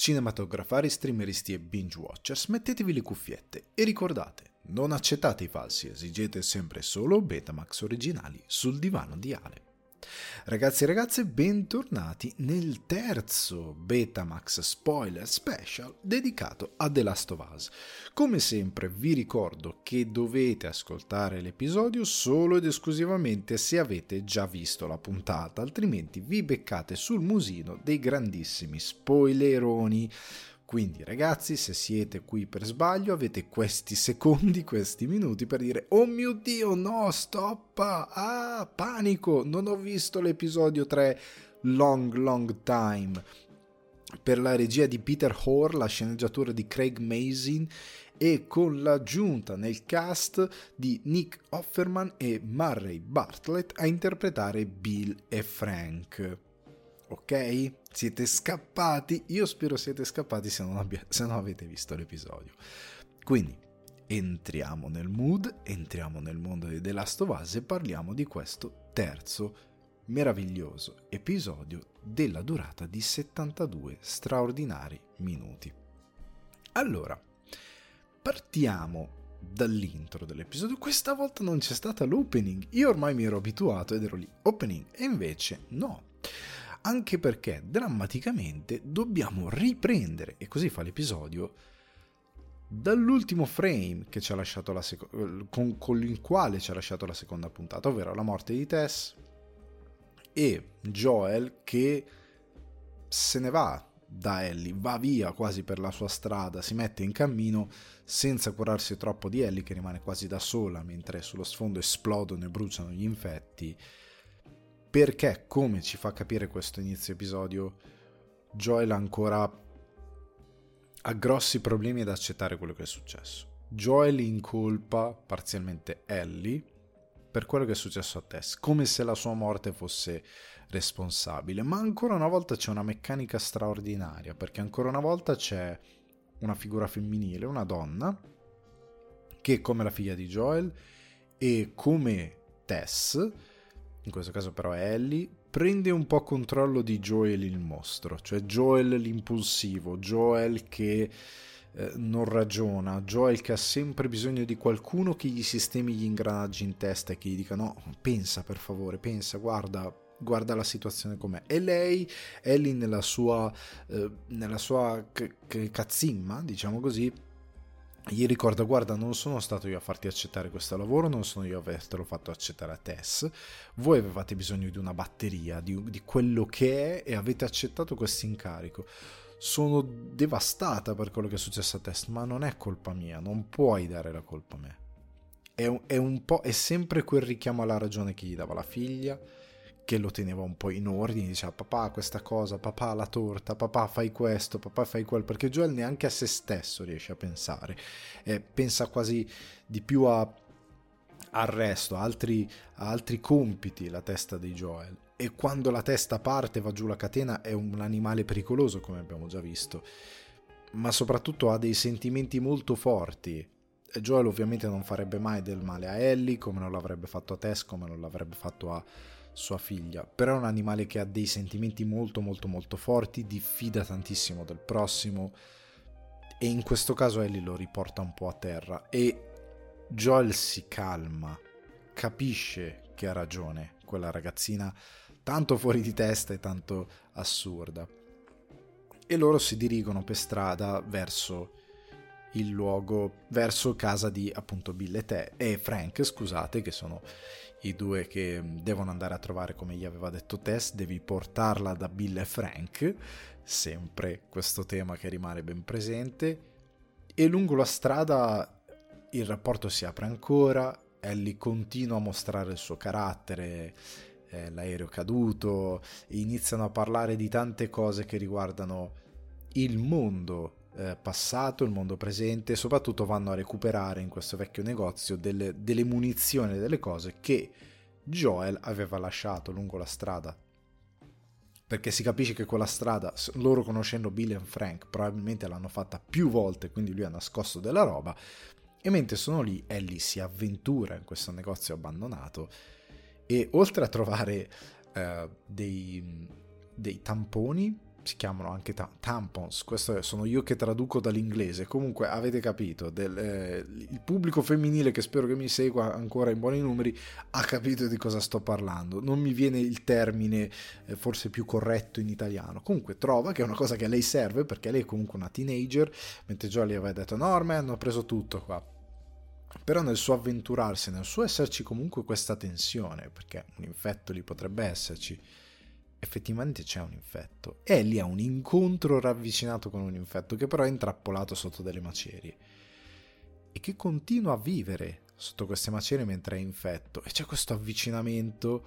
Cinematografari, streameristi e binge watchers, mettetevi le cuffiette e ricordate, non accettate i falsi, esigete sempre solo Betamax originali sul divano di Ale. Ragazzi e ragazze, bentornati nel terzo Betamax Spoiler Special dedicato a The Last of Us. Come sempre vi ricordo che dovete ascoltare l'episodio solo ed esclusivamente se avete già visto la puntata, altrimenti vi beccate sul musino dei grandissimi spoileroni quindi ragazzi, se siete qui per sbaglio, avete questi secondi, questi minuti per dire "Oh mio Dio, no, stop! Ah, panico, non ho visto l'episodio 3 long long time". Per la regia di Peter Hoare, la sceneggiatura di Craig Mazin e con l'aggiunta nel cast di Nick Offerman e Murray Bartlett a interpretare Bill e Frank ok? Siete scappati? Io spero siete scappati se non, abbia- se non avete visto l'episodio. Quindi entriamo nel mood, entriamo nel mondo di The Last of Us e parliamo di questo terzo meraviglioso episodio della durata di 72 straordinari minuti. Allora, partiamo dall'intro dell'episodio. Questa volta non c'è stata l'opening. Io ormai mi ero abituato ed ero lì, opening, e invece no anche perché drammaticamente dobbiamo riprendere, e così fa l'episodio, dall'ultimo frame seco- con, con il quale ci ha lasciato la seconda puntata, ovvero la morte di Tess e Joel che se ne va da Ellie, va via quasi per la sua strada, si mette in cammino senza curarsi troppo di Ellie che rimane quasi da sola mentre sullo sfondo esplodono e bruciano gli infetti perché, come ci fa capire questo inizio episodio, Joel ancora ha grossi problemi ad accettare quello che è successo. Joel incolpa parzialmente Ellie per quello che è successo a Tess, come se la sua morte fosse responsabile, ma ancora una volta c'è una meccanica straordinaria, perché ancora una volta c'è una figura femminile, una donna, che come la figlia di Joel e come Tess in questo caso però è Ellie, prende un po' controllo di Joel il mostro, cioè Joel l'impulsivo, Joel che eh, non ragiona, Joel che ha sempre bisogno di qualcuno che gli sistemi gli ingranaggi in testa e che gli dica no, pensa per favore, pensa, guarda, guarda la situazione com'è. E lei, Ellie nella sua, eh, nella sua c- c- cazzimma, diciamo così, gli ricorda guarda non sono stato io a farti accettare questo lavoro non sono io a avertelo fatto accettare a Tess. Voi avevate bisogno di una batteria di, di quello che è e avete accettato questo incarico. Sono devastata per quello che è successo a Tess ma non è colpa mia non puoi dare la colpa a me. È un, è un è sempre quel richiamo alla ragione che gli dava la figlia che lo teneva un po' in ordine, diceva papà questa cosa, papà la torta, papà fai questo, papà fai quel, perché Joel neanche a se stesso riesce a pensare, eh, pensa quasi di più a, al resto, a altri, a altri compiti la testa di Joel. E quando la testa parte va giù la catena è un animale pericoloso, come abbiamo già visto, ma soprattutto ha dei sentimenti molto forti. Joel ovviamente non farebbe mai del male a Ellie, come non l'avrebbe fatto a Tess, come non l'avrebbe fatto a sua figlia, però è un animale che ha dei sentimenti molto molto molto forti, diffida tantissimo del prossimo e in questo caso Ellie lo riporta un po' a terra e Joel si calma, capisce che ha ragione quella ragazzina tanto fuori di testa e tanto assurda. E loro si dirigono per strada verso il luogo verso casa di appunto Bill e, te, e Frank, scusate, che sono i due che devono andare a trovare come gli aveva detto Tess, devi portarla da Bill e Frank, sempre questo tema che rimane ben presente, e lungo la strada il rapporto si apre ancora, Ellie continua a mostrare il suo carattere, eh, l'aereo caduto, iniziano a parlare di tante cose che riguardano il mondo eh, passato, il mondo presente soprattutto vanno a recuperare in questo vecchio negozio delle, delle munizioni, delle cose che Joel aveva lasciato lungo la strada. Perché si capisce che quella strada, loro conoscendo Bill e Frank, probabilmente l'hanno fatta più volte, quindi lui ha nascosto della roba. E mentre sono lì, Ellie si avventura in questo negozio abbandonato e oltre a trovare eh, dei, dei tamponi si chiamano anche ta- tampons, questo sono io che traduco dall'inglese, comunque avete capito, del, eh, il pubblico femminile che spero che mi segua ancora in buoni numeri ha capito di cosa sto parlando, non mi viene il termine eh, forse più corretto in italiano, comunque trova che è una cosa che a lei serve perché lei è comunque una teenager, mentre Jolie aveva detto no ormai hanno preso tutto qua, però nel suo avventurarsi, nel suo esserci comunque questa tensione, perché un infetto lì potrebbe esserci, effettivamente c'è un infetto. Ellie ha un incontro ravvicinato con un infetto che però è intrappolato sotto delle macerie e che continua a vivere sotto queste macerie mentre è infetto e c'è questo avvicinamento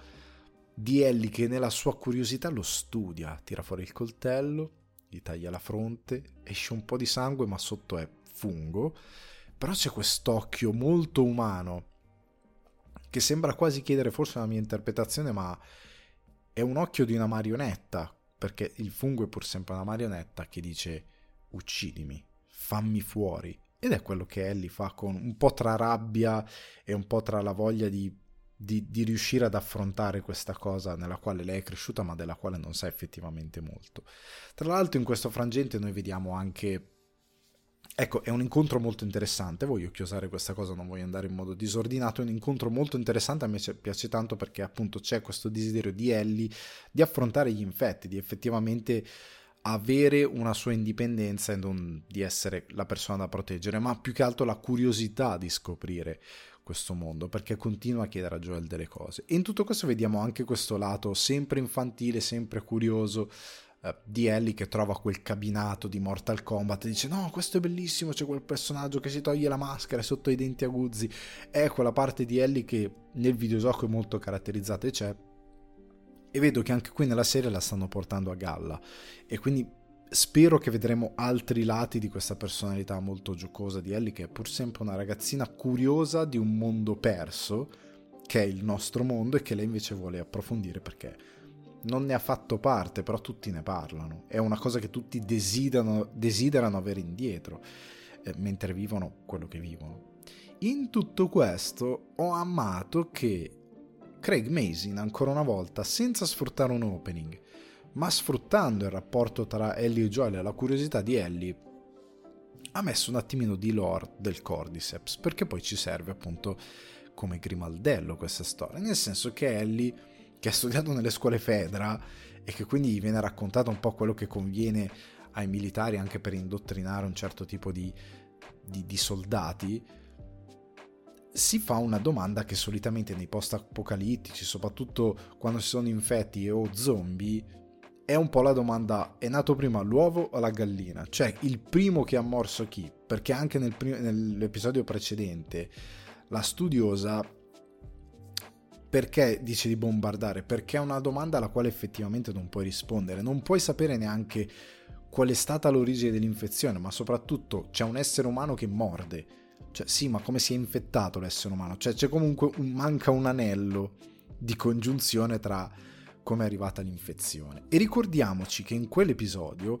di Ellie che nella sua curiosità lo studia, tira fuori il coltello, gli taglia la fronte, esce un po' di sangue ma sotto è fungo, però c'è quest'occhio molto umano che sembra quasi chiedere forse una mia interpretazione ma è un occhio di una marionetta, perché il fungo è pur sempre una marionetta che dice uccidimi, fammi fuori. Ed è quello che Ellie fa con un po' tra rabbia e un po' tra la voglia di, di, di riuscire ad affrontare questa cosa nella quale lei è cresciuta ma della quale non sa effettivamente molto. Tra l'altro in questo frangente noi vediamo anche Ecco, è un incontro molto interessante, voglio chiosare questa cosa, non voglio andare in modo disordinato, è un incontro molto interessante, a me piace tanto perché appunto c'è questo desiderio di Ellie di affrontare gli infetti, di effettivamente avere una sua indipendenza e non di essere la persona da proteggere, ma più che altro la curiosità di scoprire questo mondo, perché continua a chiedere a Joel delle cose. E in tutto questo vediamo anche questo lato sempre infantile, sempre curioso, eh, di Ellie che trova quel cabinato di Mortal Kombat e dice no questo è bellissimo c'è quel personaggio che si toglie la maschera sotto i denti aguzzi. È quella parte di Ellie che nel videogioco è molto caratterizzata e c'è e vedo che anche qui nella serie la stanno portando a galla. E quindi spero che vedremo altri lati di questa personalità molto giocosa di Ellie che è pur sempre una ragazzina curiosa di un mondo perso che è il nostro mondo e che lei invece vuole approfondire perché non ne ha fatto parte, però tutti ne parlano. È una cosa che tutti desiderano, desiderano avere indietro, eh, mentre vivono quello che vivono. In tutto questo ho amato che Craig Mason, ancora una volta, senza sfruttare un opening, ma sfruttando il rapporto tra Ellie e Joel e la curiosità di Ellie, ha messo un attimino di lore del Cordyceps, perché poi ci serve appunto come grimaldello questa storia, nel senso che Ellie che ha studiato nelle scuole Fedra e che quindi viene raccontato un po' quello che conviene ai militari anche per indottrinare un certo tipo di, di, di soldati, si fa una domanda che solitamente nei post apocalittici, soprattutto quando ci sono infetti o zombie, è un po' la domanda: è nato prima l'uovo o la gallina? Cioè, il primo che ha morso chi? Perché anche nel prim- nell'episodio precedente la studiosa perché dice di bombardare? Perché è una domanda alla quale effettivamente non puoi rispondere, non puoi sapere neanche qual è stata l'origine dell'infezione, ma soprattutto c'è un essere umano che morde. Cioè, sì, ma come si è infettato l'essere umano? Cioè, c'è comunque un, manca un anello di congiunzione tra come è arrivata l'infezione. E ricordiamoci che in quell'episodio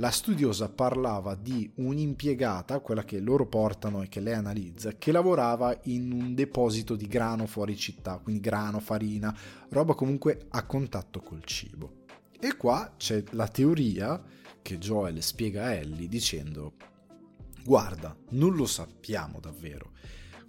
la studiosa parlava di un'impiegata, quella che loro portano e che lei analizza, che lavorava in un deposito di grano fuori città, quindi grano, farina, roba comunque a contatto col cibo. E qua c'è la teoria che Joel spiega a Ellie dicendo guarda, non lo sappiamo davvero.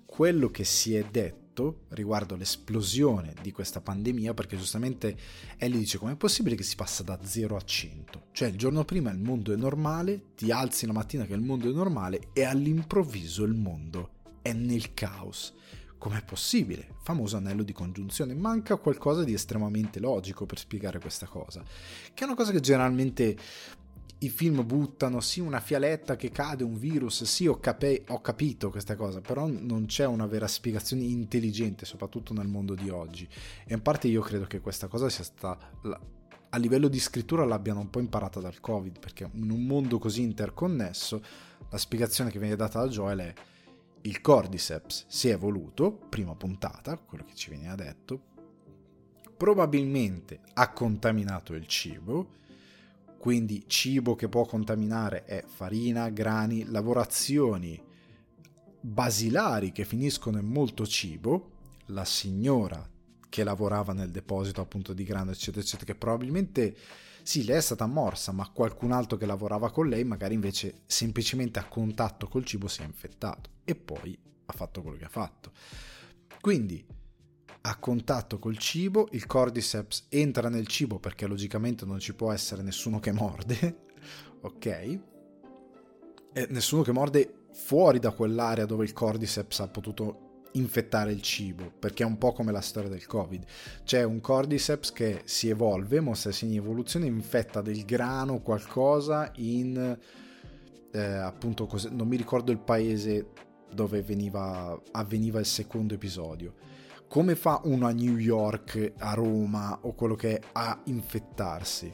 Quello che si è detto detto riguardo l'esplosione di questa pandemia, perché giustamente Ellie dice com'è possibile che si passa da 0 a 100? Cioè il giorno prima il mondo è normale, ti alzi la mattina che il mondo è normale e all'improvviso il mondo è nel caos. Com'è possibile? Famoso anello di congiunzione. Manca qualcosa di estremamente logico per spiegare questa cosa. Che è una cosa che generalmente i film buttano sì una fialetta che cade, un virus, sì ho, cape- ho, capito questa cosa, però non c'è una vera spiegazione intelligente, soprattutto nel mondo di oggi. E in parte io credo che questa cosa sia stata... a livello di scrittura l'abbiano un po' imparata dal Covid, perché in un mondo così interconnesso la spiegazione che viene data da Joel è il Cordyceps si è evoluto, prima puntata, quello che ci veniva detto, probabilmente ha contaminato il cibo, quindi cibo che può contaminare è farina, grani, lavorazioni basilari che finiscono in molto cibo, la signora che lavorava nel deposito appunto di grano eccetera eccetera che probabilmente Sì, lei è stata morsa, ma qualcun altro che lavorava con lei magari invece semplicemente a contatto col cibo si è infettato e poi ha fatto quello che ha fatto. Quindi a contatto col cibo, il cordyceps entra nel cibo perché logicamente non ci può essere nessuno che morde, ok? E nessuno che morde fuori da quell'area dove il cordyceps ha potuto infettare il cibo, perché è un po' come la storia del Covid. C'è un cordyceps che si evolve, mostra segni di evoluzione, infetta del grano qualcosa in eh, appunto non mi ricordo il paese dove veniva, avveniva il secondo episodio. Come fa uno a New York, a Roma o quello che è a infettarsi?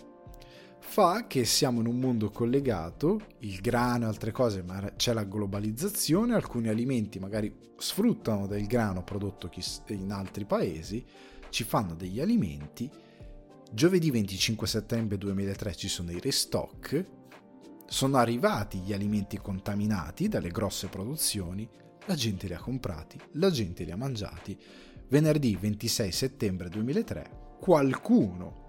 fa che siamo in un mondo collegato, il grano e altre cose, ma c'è la globalizzazione, alcuni alimenti magari sfruttano del grano prodotto in altri paesi, ci fanno degli alimenti, giovedì 25 settembre 2003 ci sono i restock, sono arrivati gli alimenti contaminati dalle grosse produzioni, la gente li ha comprati, la gente li ha mangiati, venerdì 26 settembre 2003 qualcuno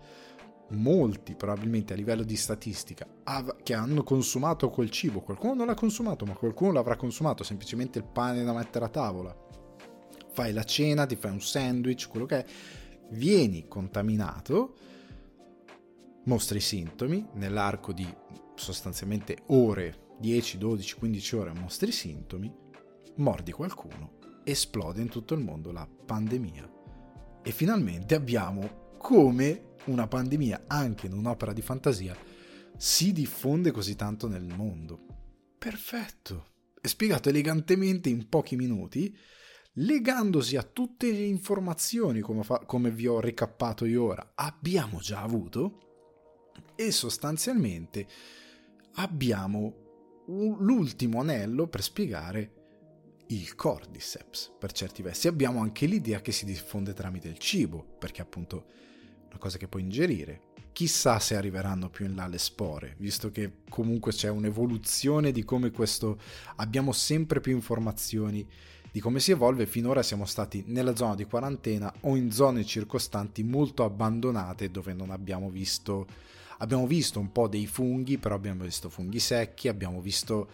molti probabilmente a livello di statistica av- che hanno consumato quel cibo, qualcuno non l'ha consumato, ma qualcuno l'avrà consumato, semplicemente il pane da mettere a tavola. Fai la cena, ti fai un sandwich, quello che è, vieni contaminato, mostri i sintomi, nell'arco di sostanzialmente ore, 10, 12, 15 ore mostri i sintomi, mordi qualcuno, esplode in tutto il mondo la pandemia. E finalmente abbiamo come una pandemia, anche in un'opera di fantasia, si diffonde così tanto nel mondo. Perfetto. È spiegato elegantemente in pochi minuti, legandosi a tutte le informazioni, come, fa- come vi ho ricappato io ora, abbiamo già avuto, e sostanzialmente abbiamo l'ultimo anello per spiegare il cordyceps per certi versi. Abbiamo anche l'idea che si diffonde tramite il cibo, perché appunto una cosa che puoi ingerire. Chissà se arriveranno più in là le spore, visto che comunque c'è un'evoluzione di come questo... abbiamo sempre più informazioni di come si evolve. Finora siamo stati nella zona di quarantena o in zone circostanti molto abbandonate dove non abbiamo visto... Abbiamo visto un po' dei funghi, però abbiamo visto funghi secchi, abbiamo visto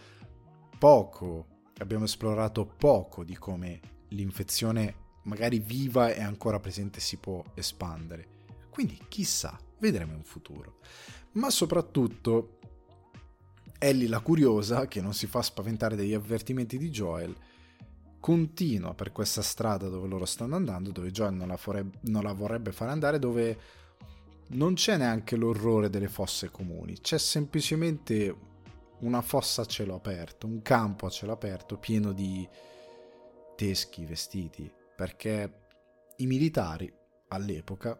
poco, abbiamo esplorato poco di come l'infezione magari viva e ancora presente si può espandere. Quindi chissà, vedremo in futuro. Ma soprattutto Ellie la curiosa, che non si fa spaventare dagli avvertimenti di Joel, continua per questa strada dove loro stanno andando, dove Joel non la, vorrebbe, non la vorrebbe fare andare, dove non c'è neanche l'orrore delle fosse comuni, c'è semplicemente una fossa a cielo aperto, un campo a cielo aperto pieno di teschi vestiti, perché i militari all'epoca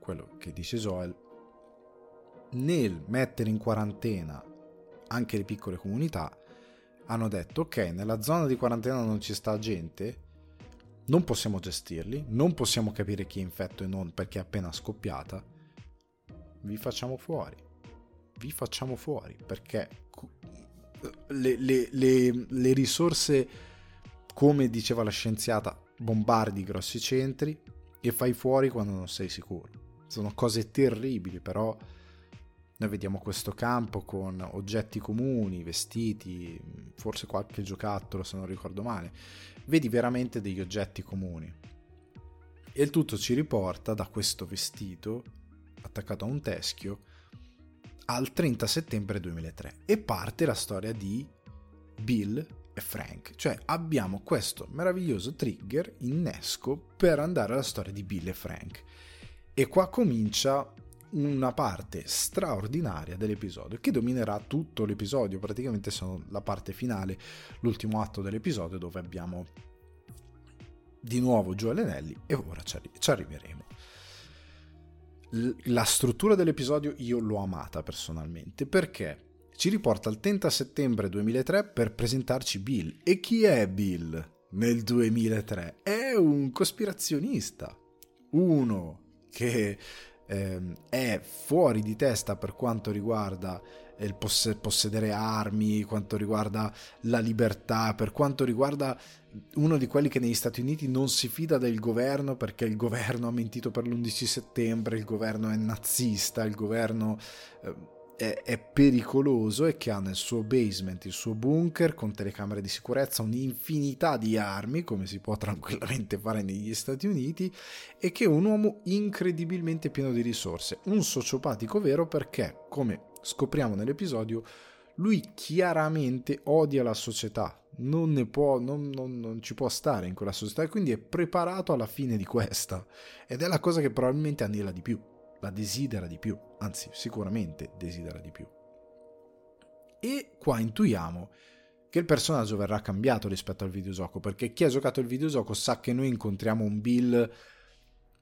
quello che dice Joel, nel mettere in quarantena anche le piccole comunità, hanno detto ok, nella zona di quarantena non ci sta gente, non possiamo gestirli, non possiamo capire chi è infetto e non perché è appena scoppiata, vi facciamo fuori, vi facciamo fuori perché le, le, le, le risorse, come diceva la scienziata, bombardi grossi centri e fai fuori quando non sei sicuro sono cose terribili, però noi vediamo questo campo con oggetti comuni, vestiti, forse qualche giocattolo se non ricordo male. Vedi veramente degli oggetti comuni. E il tutto ci riporta da questo vestito attaccato a un teschio al 30 settembre 2003 e parte la storia di Bill e Frank. Cioè abbiamo questo meraviglioso trigger innesco per andare alla storia di Bill e Frank. E qua comincia una parte straordinaria dell'episodio che dominerà tutto l'episodio, praticamente sono la parte finale, l'ultimo atto dell'episodio dove abbiamo di nuovo Joel e Nelly e ora ci, ci arriveremo. La struttura dell'episodio io l'ho amata personalmente perché ci riporta al 30 settembre 2003 per presentarci Bill. E chi è Bill nel 2003? È un cospirazionista, uno che ehm, è fuori di testa per quanto riguarda il poss- possedere armi, quanto riguarda la libertà, per quanto riguarda uno di quelli che negli Stati Uniti non si fida del governo perché il governo ha mentito per l'11 settembre, il governo è nazista, il governo eh, è, è, pericoloso e che ha nel suo basement il suo bunker con telecamere di sicurezza, un'infinità di armi come si può tranquillamente fare negli Stati Uniti e che è un uomo incredibilmente pieno di risorse, un sociopatico vero perché come scopriamo nell'episodio lui chiaramente odia la società, non, ne può, non, non, non, ci può stare in quella società e quindi è preparato alla fine di questa. Ed è la cosa che probabilmente anela di più, la desidera di più, anzi sicuramente desidera di più. E qua intuiamo che il personaggio verrà cambiato rispetto al videogioco, perché chi ha giocato il videogioco sa che noi incontriamo un Bill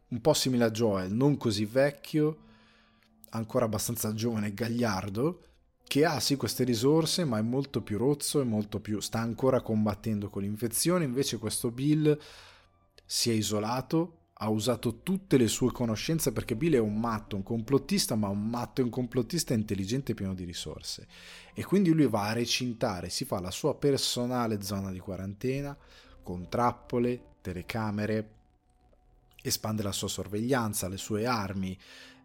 un po' simile a Joel, non così vecchio, ancora abbastanza giovane e gagliardo, che ha sì queste risorse, ma è molto più rozzo e molto più sta ancora combattendo con l'infezione, invece questo Bill si è isolato, ha usato tutte le sue conoscenze perché Bill è un matto, un complottista, ma un matto e un complottista intelligente e pieno di risorse. E quindi lui va a recintare, si fa la sua personale zona di quarantena con trappole, telecamere, espande la sua sorveglianza, le sue armi,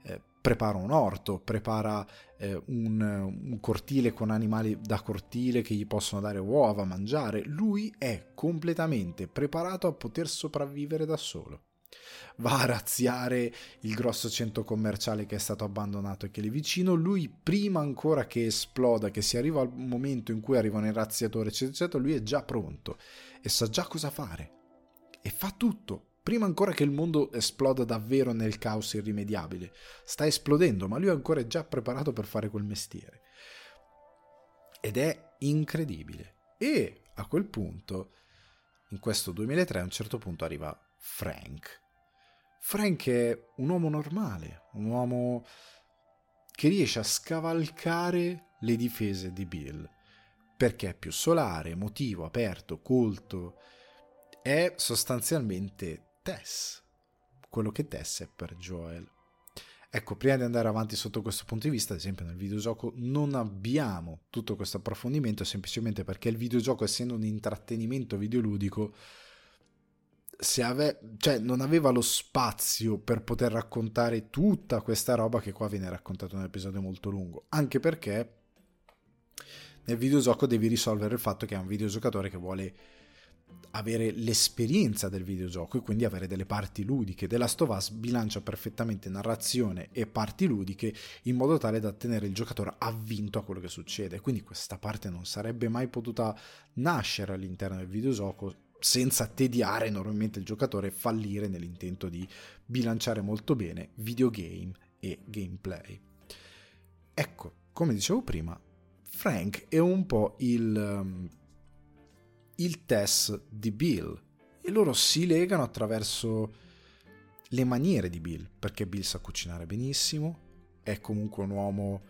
eh, prepara un orto, prepara eh, un, un, cortile con animali da cortile che gli possono dare uova, mangiare. Lui è completamente preparato a poter sopravvivere da solo. Va a razziare il grosso centro commerciale che è stato abbandonato e che è lì vicino. Lui, prima ancora che esploda, che si arriva al momento in cui arrivano i razziatori, eccetera, eccetera, lui è già pronto e sa già cosa fare. E fa tutto prima ancora che il mondo esploda davvero nel caos irrimediabile. Sta esplodendo, ma lui è ancora già preparato per fare quel mestiere. Ed è incredibile. E a quel punto, in questo 2003, a un certo punto arriva Frank. Frank è un uomo normale, un uomo che riesce a scavalcare le difese di Bill, perché è più solare, emotivo, aperto, colto, è sostanzialmente Tess, quello che Tess è per Joel. Ecco, prima di andare avanti sotto questo punto di vista, ad esempio nel videogioco non abbiamo tutto questo approfondimento semplicemente perché il videogioco, essendo un intrattenimento videoludico, ave- cioè, non aveva lo spazio per poter raccontare tutta questa roba che qua viene raccontata in un episodio molto lungo. Anche perché nel videogioco devi risolvere il fatto che è un videogiocatore che vuole avere l'esperienza del videogioco e quindi avere delle parti ludiche. The Last of Us bilancia perfettamente narrazione e parti ludiche in modo tale da tenere il giocatore avvinto a quello che succede. Quindi questa parte non sarebbe mai potuta nascere all'interno del videogioco senza tediare enormemente il giocatore e fallire nell'intento di bilanciare molto bene videogame e gameplay. Ecco, come dicevo prima, Frank è un po' il um, il test di Bill e loro si legano attraverso le maniere di Bill, perché Bill sa cucinare benissimo, è comunque un uomo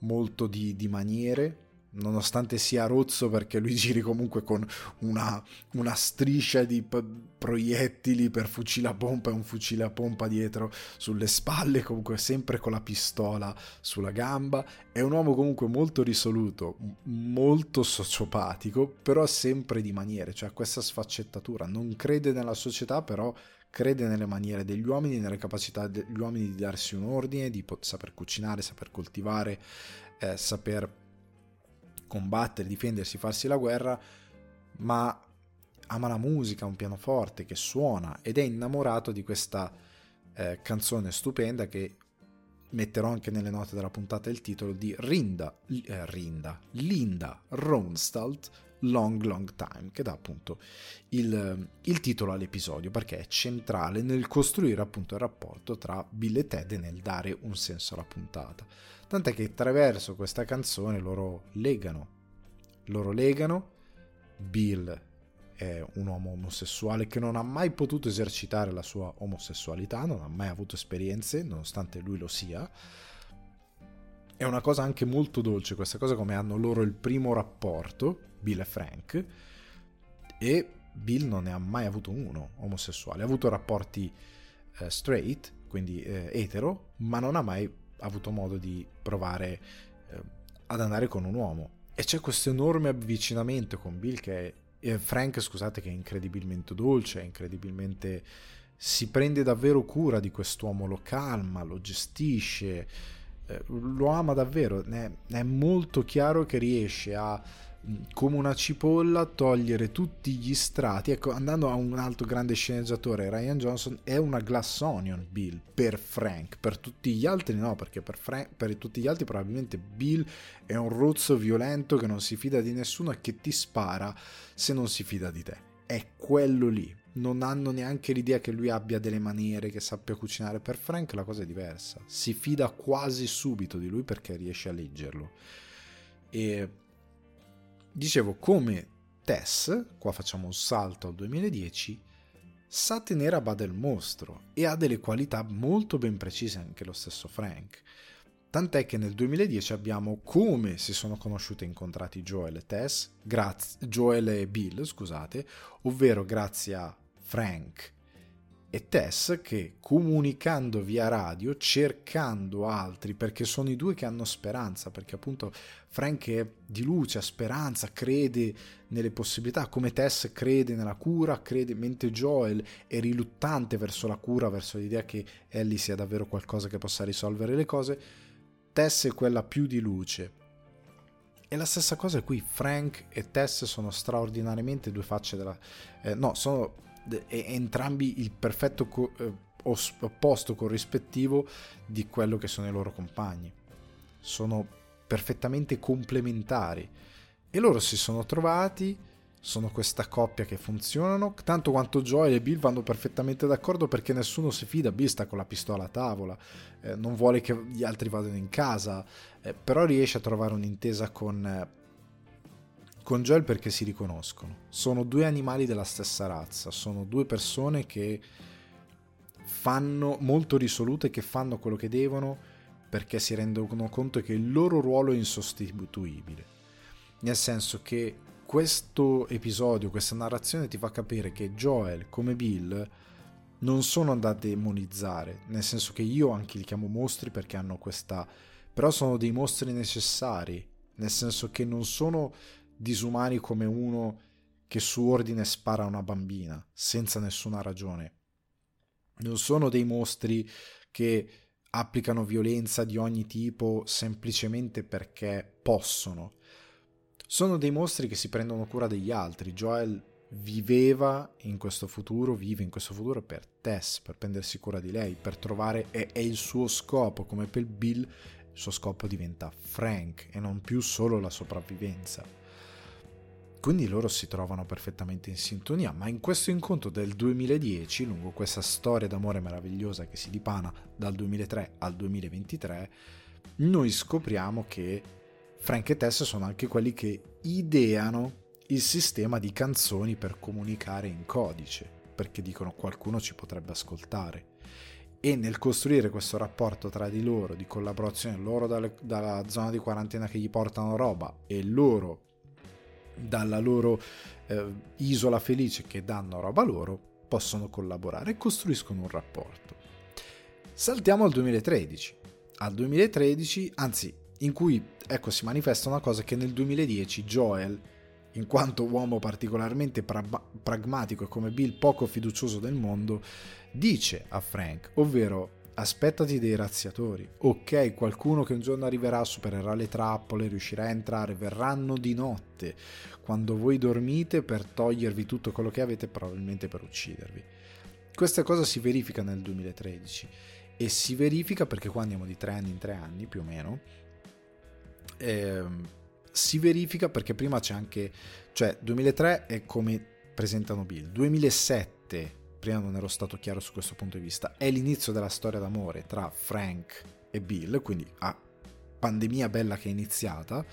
molto di, di maniere, nonostante sia rozzo perché lui giri comunque con una, una striscia di p- proiettili per fucile a pompa e un fucile a pompa dietro sulle spalle, comunque sempre con la pistola sulla gamba. È un uomo comunque molto risoluto, molto sociopatico, però sempre di maniere, cioè questa sfaccettatura. Non crede nella società, però crede nelle maniere degli uomini, nelle capacità degli uomini di darsi un ordine, di saper cucinare, saper coltivare, eh, saper combattere, difendersi, farsi la guerra, ma ama la musica, un pianoforte che suona ed è innamorato di questa eh, canzone stupenda che metterò anche nelle note della puntata il titolo di Rinda, eh, Rinda Linda Ronstadt Long Long Time, che dà appunto il, il, titolo all'episodio perché è centrale nel costruire appunto il rapporto tra Bill e Ted e nel dare un senso alla puntata. Tant'è che attraverso questa canzone loro legano, loro legano, Bill è un uomo omosessuale che non ha mai potuto esercitare la sua omosessualità, non ha mai avuto esperienze, nonostante lui lo sia. È una cosa anche molto dolce questa cosa come hanno loro il primo rapporto Bill e Frank, e Bill non ne ha mai avuto uno omosessuale, ha avuto rapporti eh, straight, quindi eh, etero, ma non ha mai avuto modo di provare eh, ad andare con un uomo. E c'è questo enorme avvicinamento con Bill che è, eh, Frank, scusate, che è incredibilmente dolce, è incredibilmente si prende davvero cura di quest'uomo, lo calma, lo gestisce, eh, lo ama davvero, è molto chiaro che riesce a come una cipolla togliere tutti gli strati ecco andando a un altro grande sceneggiatore Ryan Johnson è una glass onion Bill per Frank per tutti gli altri no perché per, Frank, per tutti gli altri probabilmente Bill è un rozzo violento che non si fida di nessuno e che ti spara se non si fida di te è quello lì non hanno neanche l'idea che lui abbia delle maniere, che sappia cucinare. Per Frank la cosa è diversa. Si fida quasi subito di lui perché riesce a leggerlo. E dicevo, come Tess, qua facciamo un salto al 2010, sa tenere a bada il mostro e ha delle qualità molto ben precise anche lo stesso Frank. Tant'è che nel 2010 abbiamo come si sono conosciuti e incontrati Joel e Tess, grazie, Joel e Bill, scusate, ovvero grazie a Frank e Tess che comunicando via radio, cercando altri, perché sono i due che hanno speranza, perché appunto Frank è di luce, ha speranza, crede nelle possibilità, come Tess crede nella cura, crede, mentre Joel è riluttante verso la cura, verso l'idea che Ellie sia davvero qualcosa che possa risolvere le cose, Tess è quella più di luce. E la stessa cosa qui, Frank e Tess sono straordinariamente due facce della... Eh, no, sono entrambi il perfetto co- eh, opposto corrispettivo di quello che sono i loro compagni. Sono perfettamente complementari e loro si sono trovati, sono questa coppia che funzionano, tanto quanto Joel e Bill vanno perfettamente d'accordo perché nessuno si fida, Bill sta con la pistola a tavola, eh, non vuole che gli altri vadano in casa, eh, però riesce a trovare un'intesa con eh, con Joel perché si riconoscono. Sono due animali della stessa razza, sono due persone che fanno molto risolute, che fanno quello che devono perché si rendono conto che il loro ruolo è insostituibile. Nel senso che questo episodio, questa narrazione ti fa capire che Joel come Bill non sono da demonizzare, nel senso che io anche li chiamo mostri perché hanno questa... però sono dei mostri necessari, nel senso che non sono disumani come uno che su ordine spara a una bambina senza nessuna ragione. Non sono dei mostri che applicano violenza di ogni tipo semplicemente perché possono. Sono dei mostri che si prendono cura degli altri. Joel viveva in questo futuro, vive in questo futuro per Tess, per prendersi cura di lei, per trovare, è, è il suo scopo, come per Bill, il suo scopo diventa Frank e non più solo la sopravvivenza. Quindi loro si trovano perfettamente in sintonia, ma in questo incontro del 2010, lungo questa storia d'amore meravigliosa che si dipana dal 2003 al 2023, noi scopriamo che Frank e Tess sono anche quelli che ideano il sistema di canzoni per comunicare in codice, perché dicono qualcuno ci potrebbe ascoltare. E nel costruire questo rapporto tra di loro, di collaborazione, loro dalle, dalla zona di quarantena che gli portano roba e loro dalla loro eh, isola felice che danno roba loro, possono collaborare e costruiscono un rapporto. Saltiamo al 2013. Al 2013, anzi, in cui ecco si manifesta una cosa che nel 2010 Joel, in quanto uomo particolarmente pra- pragmatico e come Bill poco fiducioso del mondo, dice a Frank, ovvero aspettati dei razziatori. Ok, qualcuno che un giorno arriverà, supererà le trappole, riuscirà a entrare, verranno di notte, quando voi dormite per togliervi tutto quello che avete, probabilmente per uccidervi. Questa cosa si verifica nel 2013 e si verifica perché qua andiamo di tre anni in tre anni più o meno. Ehm, si verifica perché prima c'è anche, cioè 2003 è come presentano Bill, 2007 prima non ero stato chiaro su questo punto di vista, è l'inizio della storia d'amore tra Frank e Bill, quindi a pandemia bella che è iniziata.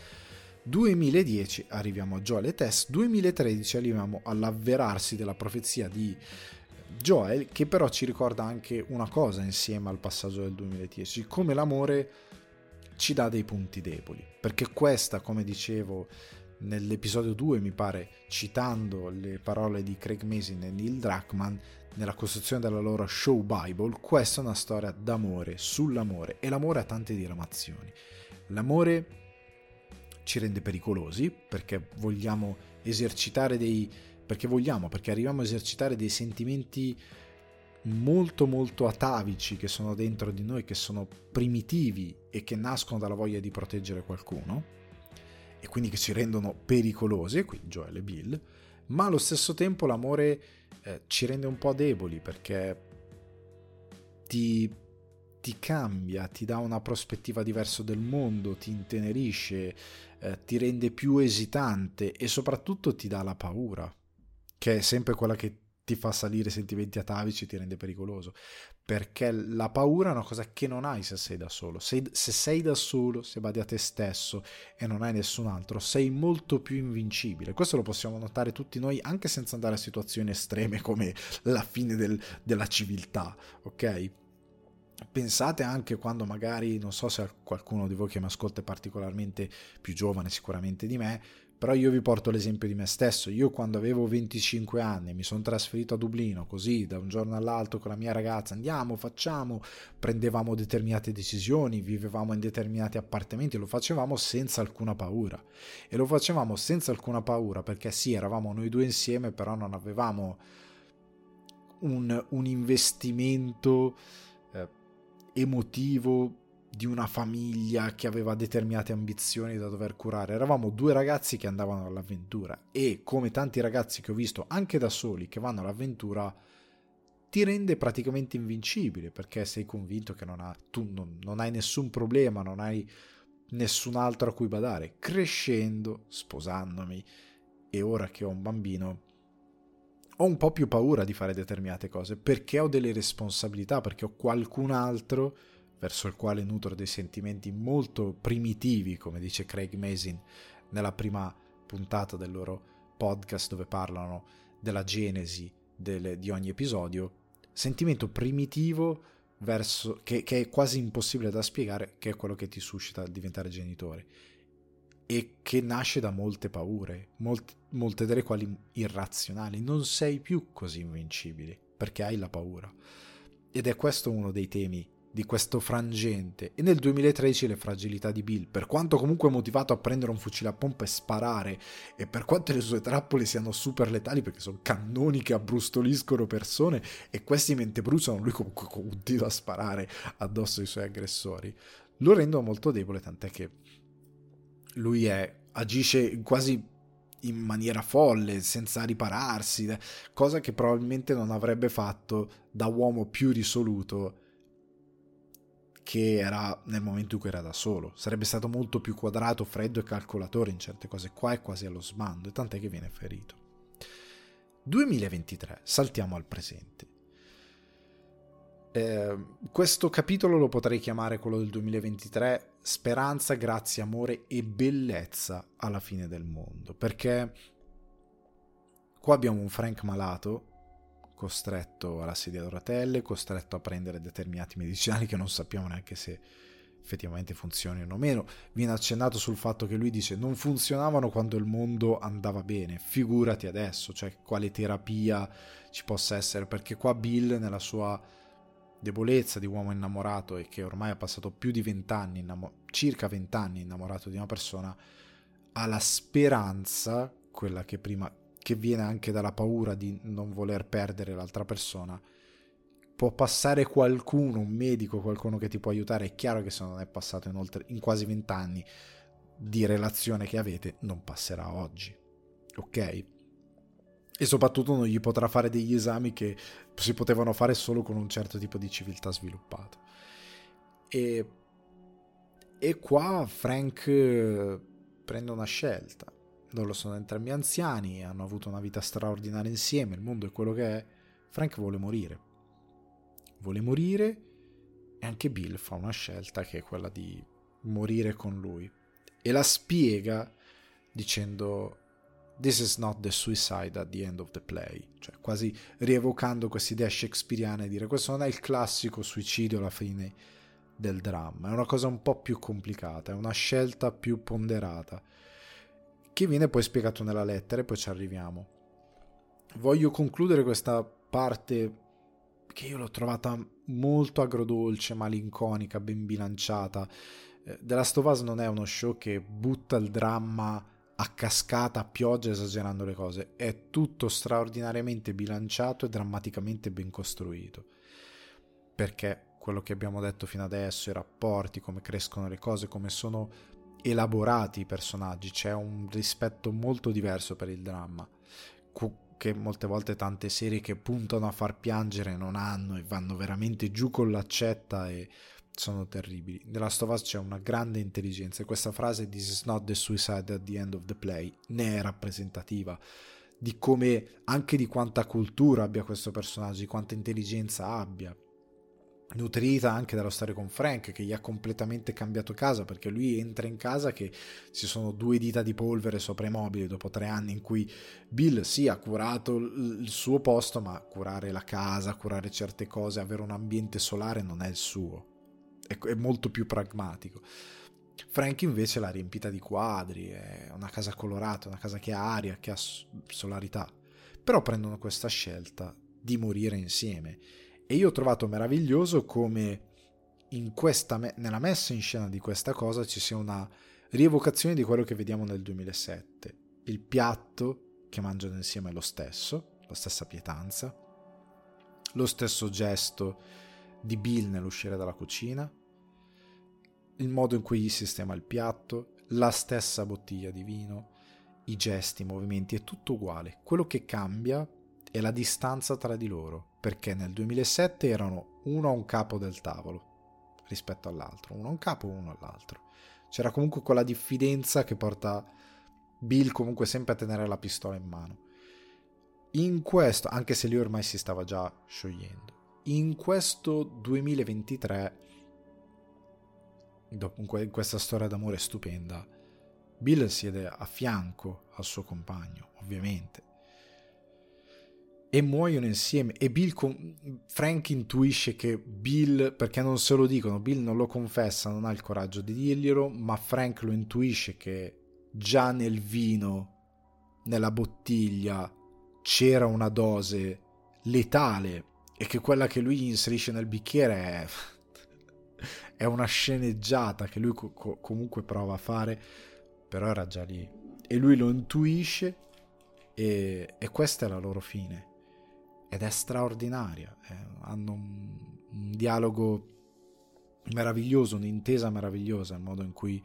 2010 arriviamo a Joel e Tess, 2013 arriviamo all'avverarsi della profezia di Joel, che però ci ricorda anche una cosa insieme al passaggio del 2010, come l'amore ci dà dei punti deboli, perché questa, come dicevo nell'episodio 2, mi pare, citando le parole di Craig Mason e Neil Druckmann, nella costruzione della loro show Bible, questa è una storia d'amore, sull'amore e l'amore ha tante diramazioni. L'amore ci rende pericolosi perché vogliamo esercitare dei perché vogliamo, perché arriviamo a esercitare dei sentimenti molto molto atavici che sono dentro di noi, che sono primitivi e che nascono dalla voglia di proteggere qualcuno e quindi che ci rendono pericolosi, qui Joel e Bill, ma allo stesso tempo l'amore eh, ci rende un po' deboli perché ti, ti, cambia, ti dà una prospettiva diversa del mondo, ti intenerisce, eh, ti rende più esitante e soprattutto ti dà la paura, che è sempre quella che ti fa salire sentimenti atavici, ti rende pericoloso. Perché la paura è una cosa che non hai se sei da solo. Sei, se sei da solo, se badi a te stesso e non hai nessun altro, sei molto più invincibile. Questo lo possiamo notare tutti noi, anche senza andare a situazioni estreme come la fine del, della civiltà, ok? Pensate anche quando magari, non so se qualcuno di voi che mi ascolta è particolarmente più giovane sicuramente di me, però io vi porto l'esempio di me stesso. Io quando avevo 25 anni mi sono trasferito a Dublino così da un giorno all'altro con la mia ragazza, andiamo, facciamo, prendevamo determinate decisioni, vivevamo in determinati appartamenti, lo facevamo senza alcuna paura. E lo facevamo senza alcuna paura perché sì, eravamo noi due insieme, però non avevamo un, un investimento eh, emotivo di una famiglia che aveva determinate ambizioni da dover curare. Eravamo due ragazzi che andavano all'avventura e come tanti ragazzi che ho visto anche da soli che vanno all'avventura ti rende praticamente invincibile perché sei convinto che non ha, tu non, non hai nessun problema, non hai nessun altro a cui badare. Crescendo, sposandomi e ora che ho un bambino ho un po' più paura di fare determinate cose perché ho delle responsabilità, perché ho qualcun altro verso il quale nutro dei sentimenti molto primitivi, come dice Craig Mason nella prima puntata del loro podcast dove parlano della genesi delle, di ogni episodio, sentimento primitivo verso, che, che, è quasi impossibile da spiegare, che è quello che ti suscita diventare genitore e che nasce da molte paure, molte, molte delle quali irrazionali. Non sei più così invincibile perché hai la paura. Ed è questo uno dei temi di questo frangente. E nel 2013 le fragilità di Bill, per quanto comunque motivato a prendere un fucile a pompa e sparare e per quanto le sue trappole siano super letali perché sono cannoni che abbrustoliscono persone e questi mentre bruciano lui comunque continua a sparare addosso ai suoi aggressori, lo rendono molto debole tant'è che lui è, agisce quasi in maniera folle, senza ripararsi, cosa che probabilmente non avrebbe fatto da uomo più risoluto che era nel momento in cui era da solo. Sarebbe stato molto più quadrato, freddo e calcolatore in certe cose. Qua è quasi allo sbando, e tant'è che viene ferito. 2023, saltiamo al presente. Eh, questo capitolo lo potrei chiamare quello del 2023 speranza, grazia, amore e bellezza alla fine del mondo perché qua abbiamo un Frank malato costretto alla sedia a rotelle, costretto a prendere determinati medicinali che non sappiamo neanche se effettivamente funzionino o meno. Viene accennato sul fatto che lui dice non funzionavano quando il mondo andava bene, figurati adesso, cioè quale terapia ci possa essere, perché qua Bill nella sua debolezza di uomo innamorato e che ormai ha passato più di vent'anni, innamo- circa vent'anni innamorato di una persona, ha la speranza, quella che prima che viene anche dalla paura di non voler perdere l'altra persona, può passare qualcuno, un medico, qualcuno che ti può aiutare. È chiaro che se non è passato in, oltre, in quasi vent'anni di relazione che avete, non passerà oggi. Ok? E soprattutto non gli potrà fare degli esami che si potevano fare solo con un certo tipo di civiltà sviluppato. E, e qua Frank eh, prende una scelta loro sono entrambi anziani, hanno avuto una vita straordinaria insieme, il mondo è quello che è. Frank vuole morire. Vuole morire e anche Bill fa una scelta che è quella di morire con lui. E la spiega dicendo This is not the suicide at the end of the play, cioè quasi rievocando questa idea shakespeariana e dire questo non è il classico suicidio alla fine del dramma, è una cosa un po' più complicata, è una scelta più ponderata che viene poi spiegato nella lettera e poi ci arriviamo. Voglio concludere questa parte che io l'ho trovata molto agrodolce, malinconica, ben bilanciata. Eh, The Last of Us non è uno show che butta il dramma a cascata, a pioggia, esagerando le cose. È tutto straordinariamente bilanciato e drammaticamente ben costruito. Perché quello che abbiamo detto fino adesso, i rapporti, come crescono le cose, come sono elaborati i personaggi, c'è un rispetto molto diverso per il dramma che molte volte tante serie che puntano a far piangere non hanno e vanno veramente giù con l'accetta e sono terribili. Nella Stovaz c'è una grande intelligenza e questa frase This is not the suicide at the end of the play ne è rappresentativa di come anche di quanta cultura abbia questo personaggio, di quanta intelligenza abbia nutrita anche dallo stare con Frank che gli ha completamente cambiato casa perché lui entra in casa che ci sono due dita di polvere sopra i mobili dopo tre anni in cui Bill sì ha curato il suo posto ma curare la casa, curare certe cose, avere un ambiente solare non è il suo. È, è molto più pragmatico. Frank invece l'ha riempita di quadri è una casa colorata, una casa che ha aria, che ha solarità. Però prendono questa scelta di morire insieme e io ho trovato meraviglioso come questa, nella messa in scena di questa cosa ci sia una rievocazione di quello che vediamo nel 2007. Il piatto che mangiano insieme è lo stesso, la stessa pietanza, lo stesso gesto di Bill nell'uscire dalla cucina, il modo in cui gli sistema il piatto, la stessa bottiglia di vino, i gesti, i movimenti, è tutto uguale. Quello che cambia è la distanza tra di loro perché nel 2007 erano uno a un capo del tavolo rispetto all'altro, uno a un capo, uno all'altro. C'era comunque quella diffidenza che porta Bill comunque sempre a tenere la pistola in mano. In questo, anche se lui ormai si stava già sciogliendo, in questo 2023, dopo questa storia d'amore stupenda, Bill siede a fianco al suo compagno, ovviamente, e muoiono insieme. E Bill con... Frank intuisce che Bill perché non se lo dicono Bill non lo confessa non ha il coraggio di dirglielo ma Frank lo intuisce che già nel vino nella bottiglia c'era una dose letale e che quella che lui inserisce nel bicchiere è, è una sceneggiata che lui co- comunque prova a fare però era già lì. E lui lo intuisce e, e questa è la loro fine ed è straordinaria. Eh, hanno un, un, dialogo meraviglioso, un'intesa meravigliosa, il modo in cui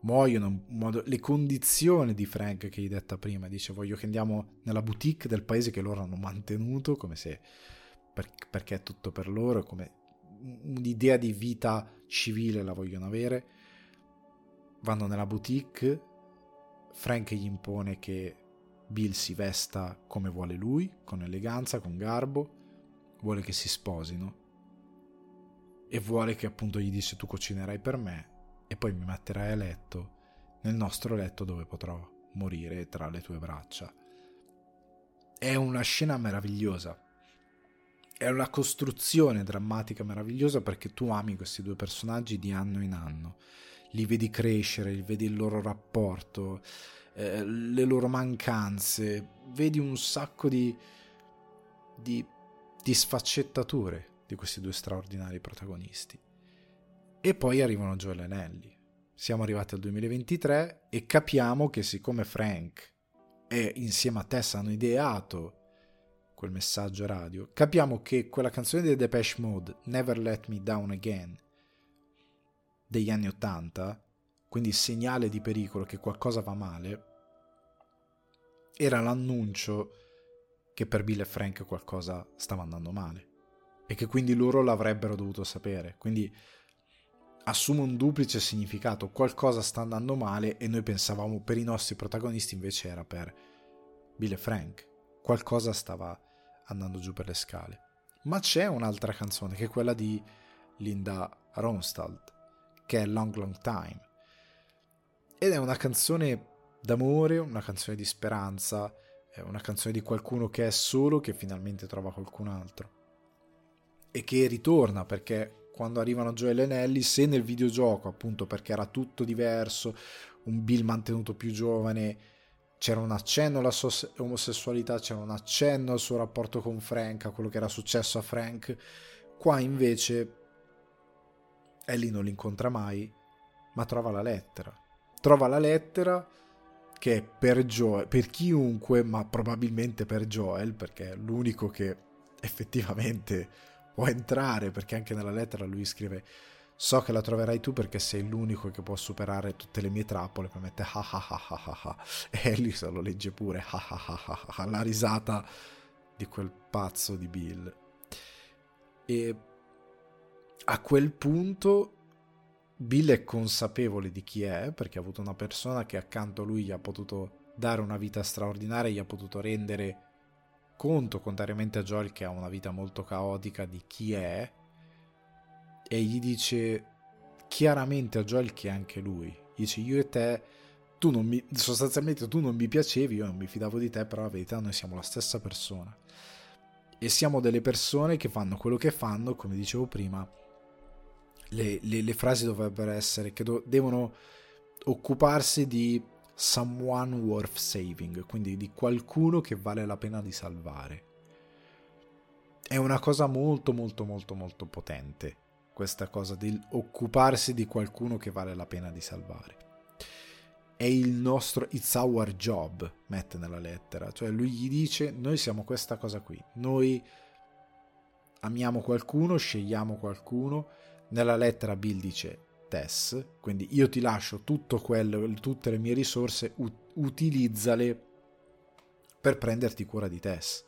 muoiono, modo, le condizioni di Frank che gli detta prima. Dice voglio che andiamo nella boutique del paese che loro hanno mantenuto, come se per, perché è tutto per loro, come un'idea di vita civile la vogliono avere. Vanno nella boutique, Frank gli impone che Bill si vesta come vuole lui, con eleganza, con garbo, vuole che si sposino e vuole che appunto gli dice tu cucinerai per me e poi mi metterai a letto, nel nostro letto dove potrò morire tra le tue braccia. È una scena meravigliosa. È una costruzione drammatica meravigliosa perché tu ami questi due personaggi di anno in anno. Li vedi crescere, li vedi il loro rapporto, eh, le loro mancanze, vedi un sacco di, di, di sfaccettature di questi due straordinari protagonisti. E poi arrivano Joel e Nelly. Siamo arrivati al 2023 e capiamo che siccome Frank e insieme a Tess hanno ideato quel messaggio radio, capiamo che quella canzone dei Depeche Mode, Never Let Me Down Again, degli anni 80, quindi segnale di pericolo che qualcosa va male, era l'annuncio che per Bill e Frank qualcosa stava andando male e che quindi loro l'avrebbero dovuto sapere. Quindi assume un duplice significato, qualcosa sta andando male e noi pensavamo per i nostri protagonisti invece era per Bill e Frank, qualcosa stava andando giù per le scale. Ma c'è un'altra canzone che è quella di Linda Ronstadt, che è Long Long Time. Ed è una canzone d'amore, una canzone di speranza, una canzone di qualcuno che è solo, che finalmente trova qualcun altro. E che ritorna perché quando arrivano Joel e Nelly, se nel videogioco, appunto perché era tutto diverso, un Bill mantenuto più giovane, c'era un accenno alla sua omosessualità, c'era un accenno al suo rapporto con Frank, a quello che era successo a Frank. Qua invece Ellie non l'incontra mai, ma trova la lettera. Trova la lettera che è per Joel, per chiunque, ma probabilmente per Joel, perché è l'unico che effettivamente può entrare, perché anche nella lettera lui scrive so che la troverai tu perché sei l'unico che può superare tutte le mie trappole, poi mette ha ha ha ha ha ha e se lo legge pure ha ha ha ha ha la risata di quel pazzo di Bill. E a quel punto Bill è consapevole di chi è perché ha avuto una persona che accanto a lui gli ha potuto dare una vita straordinaria, gli ha potuto rendere conto, contrariamente a Joel che ha una vita molto caotica, di chi è e gli dice chiaramente a Joel che è anche lui. Gli dice io e te, tu non mi, sostanzialmente tu non mi piacevi, io non mi fidavo di te, però la verità noi siamo la stessa persona. E siamo delle persone che fanno quello che fanno, come dicevo prima, le, le, le frasi dovrebbero essere che do, devono occuparsi di someone worth saving, quindi di qualcuno che vale la pena di salvare. È una cosa molto molto molto molto potente questa cosa di occuparsi di qualcuno che vale la pena di salvare. È il nostro it's our job, mette nella lettera, cioè lui gli dice noi siamo questa cosa qui, noi amiamo qualcuno, scegliamo qualcuno, nella lettera Bill dice Tess, quindi io ti lascio tutto quello, tutte le mie risorse, ut- utilizzale per prenderti cura di Tess.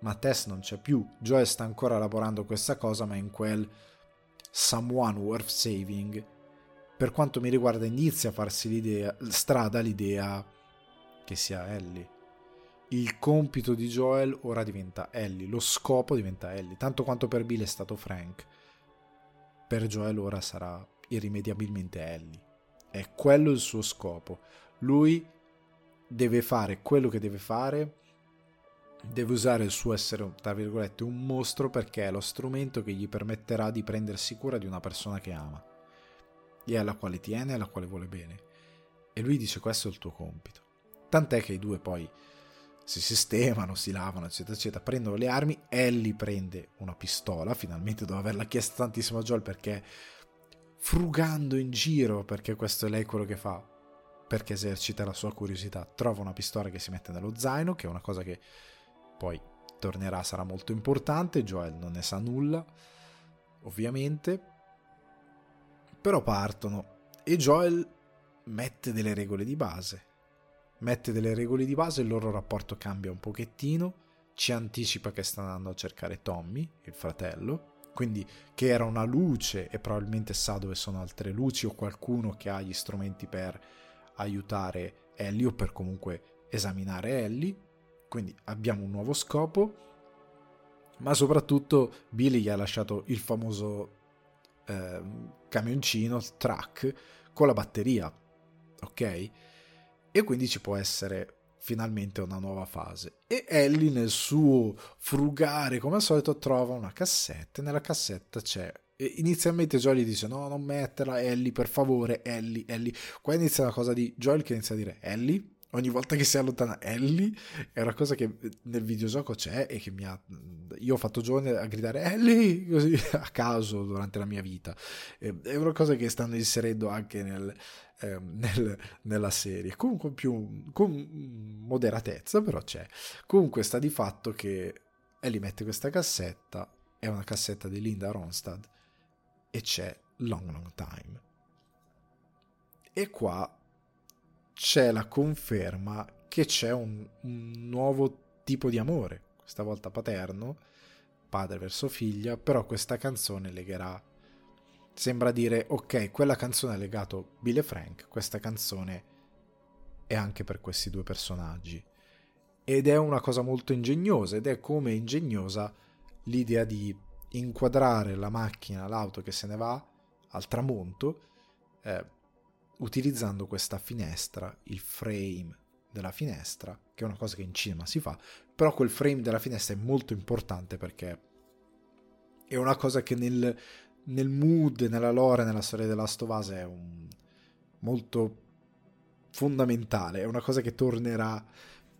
Ma Tess non c'è più, Joe sta ancora lavorando questa cosa, ma in quel someone worth saving. Per quanto mi riguarda inizia a farsi l'idea, strada l'idea che sia Ellie. Il compito di Joel ora diventa Ellie, lo scopo diventa Ellie, tanto quanto per Bill è stato Frank per Joel ora sarà irrimediabilmente Ellie. È quello il suo scopo. Lui deve fare quello che deve fare, deve usare il suo essere, tra virgolette, un mostro perché è lo strumento che gli permetterà di prendersi cura di una persona che ama e alla quale tiene e alla quale vuole bene. E lui dice questo è il tuo compito. Tant'è che i due poi si sistemano, si lavano, eccetera, eccetera, prendono le armi, Ellie prende una pistola, finalmente dopo averla chiesta tantissimo a Joel perché frugando in giro, perché questo è lei quello che fa, perché esercita la sua curiosità, trova una pistola che si mette nello zaino, che è una cosa che poi tornerà, sarà molto importante, Joel non ne sa nulla, ovviamente, però partono e Joel mette delle regole di base mette delle regole di base, il loro rapporto cambia un pochettino, ci anticipa che sta andando a cercare Tommy, il fratello, quindi che era una luce e probabilmente sa dove sono altre luci o qualcuno che ha gli strumenti per aiutare Ellie o per comunque esaminare Ellie, quindi abbiamo un nuovo scopo, ma soprattutto Billy gli ha lasciato il famoso eh, camioncino, truck, con la batteria, ok? E quindi ci può essere finalmente una nuova fase. E Ellie nel suo frugare come al solito trova una cassetta e nella cassetta c'è inizialmente Joel dice no non metterla Ellie per favore Ellie Ellie. Qua inizia una cosa di Joel che inizia a dire Ellie? Ogni volta che si allontana Ellie? È una cosa che nel videogioco c'è e che mi ha io ho fatto giorni a gridare Ellie! Così a caso durante la mia vita. È una cosa che stanno inserendo anche nel, eh, nel, nella serie. Comunque più con moderatezza però c'è. Comunque sta di fatto che Ellie mette questa cassetta è una cassetta di Linda Ronstad e c'è Long Long Time. E qua c'è la conferma che c'è un, un nuovo tipo di amore, questa volta paterno, padre verso figlia, però questa canzone legherà sembra dire ok, quella canzone ha legato Bill e Frank, questa canzone è anche per questi due personaggi. Ed è una cosa molto ingegnosa, ed è come ingegnosa l'idea di inquadrare la macchina, l'auto che se ne va al tramonto, eh, utilizzando questa finestra, il frame della finestra, che è una cosa che in cinema si fa, però quel frame della finestra è molto importante perché è una cosa che nel, nel mood, nella lore, nella storia della Stovase è un, molto fondamentale, è una cosa che tornerà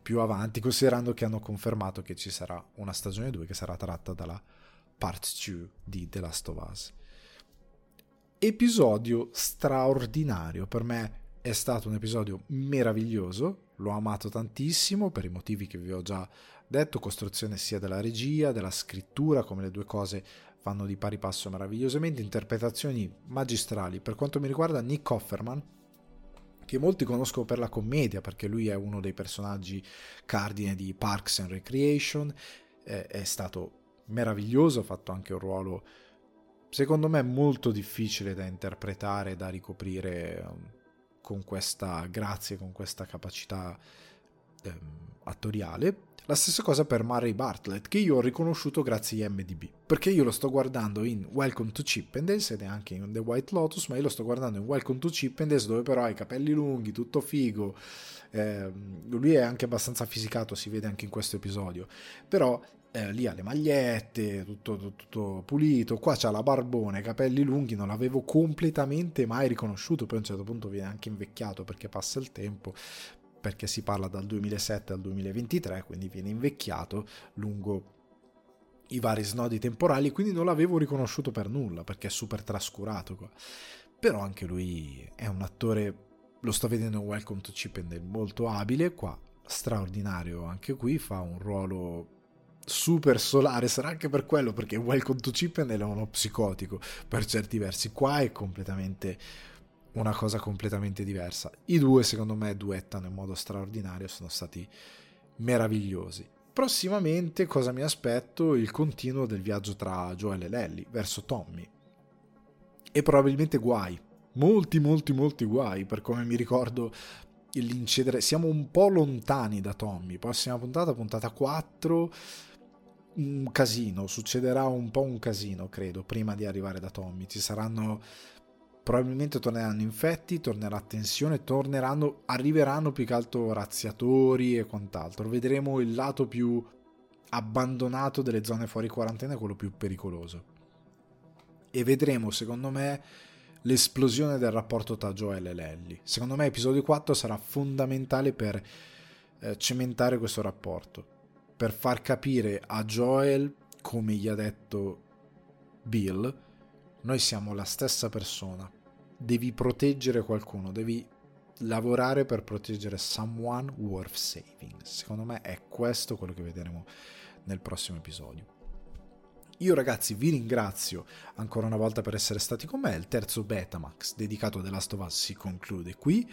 più avanti, considerando che hanno confermato che ci sarà una stagione 2 che sarà tratta dalla part 2 di The Last of Us. Episodio straordinario, per me è stato un episodio meraviglioso, l'ho amato tantissimo per i motivi che vi ho già detto, costruzione sia della regia, della scrittura, come le due cose vanno di pari passo meravigliosamente, interpretazioni magistrali. Per quanto mi riguarda Nick Offerman, che molti conoscono per la commedia, perché lui è uno dei personaggi cardine di Parks and Recreation, è, è stato meraviglioso, ha fatto anche un ruolo secondo me molto difficile da interpretare, da ricoprire um, con questa grazia, con questa capacità ehm, attoriale. La stessa cosa per Murray Bartlett, che io ho riconosciuto grazie a MDB, perché io lo sto guardando in Welcome to Chippendales ed è anche in The White Lotus, ma io lo sto guardando in Welcome to Chippendales dove però ha i capelli lunghi, tutto figo, eh, lui è anche abbastanza fisicato, si vede anche in questo episodio, però eh, lì ha le magliette, tutto, tutto, tutto, pulito, qua c'ha la barbone, i capelli lunghi, non l'avevo completamente mai riconosciuto, poi a un certo punto viene anche invecchiato perché passa il tempo, perché si parla dal 2007 al 2023, quindi viene invecchiato lungo i vari snodi temporali, quindi non l'avevo riconosciuto per nulla, perché è super trascurato qua. Però anche lui è un attore, lo sto vedendo in Welcome to Chip and Dale, molto abile, qua straordinario anche qui, fa un ruolo super solare, sarà anche per quello, perché Welcome to Chippen è uno psicotico per certi versi, qua è completamente una cosa completamente diversa. I due secondo me duettano in modo straordinario, sono stati meravigliosi. Prossimamente cosa mi aspetto? Il continuo del viaggio tra Joel e Lelly verso Tommy. E probabilmente guai, molti molti molti guai, per come mi ricordo l'incedere. Siamo un po' lontani da Tommy, prossima puntata, puntata 4 un casino, succederà un po' un casino, credo, prima di arrivare da Tommy. Ci saranno probabilmente torneranno infetti, tornerà tensione, torneranno, arriveranno più che altro razziatori e quant'altro. Vedremo il lato più abbandonato delle zone fuori quarantena, quello più pericoloso. E vedremo, secondo me, l'esplosione del rapporto tra Joel e Lelly. Secondo me, episodio 4 sarà fondamentale per eh, cementare questo rapporto per far capire a Joel, come gli ha detto Bill, noi siamo la stessa persona. Devi proteggere qualcuno, devi lavorare per proteggere someone worth saving. Secondo me è questo quello che vedremo nel prossimo episodio. Io ragazzi vi ringrazio ancora una volta per essere stati con me. Il terzo Betamax dedicato a The Last of Us si conclude qui.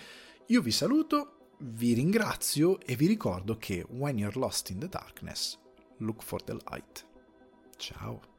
Io vi saluto vi ringrazio e vi ricordo che when you're lost in the darkness, look for the light. Ciao.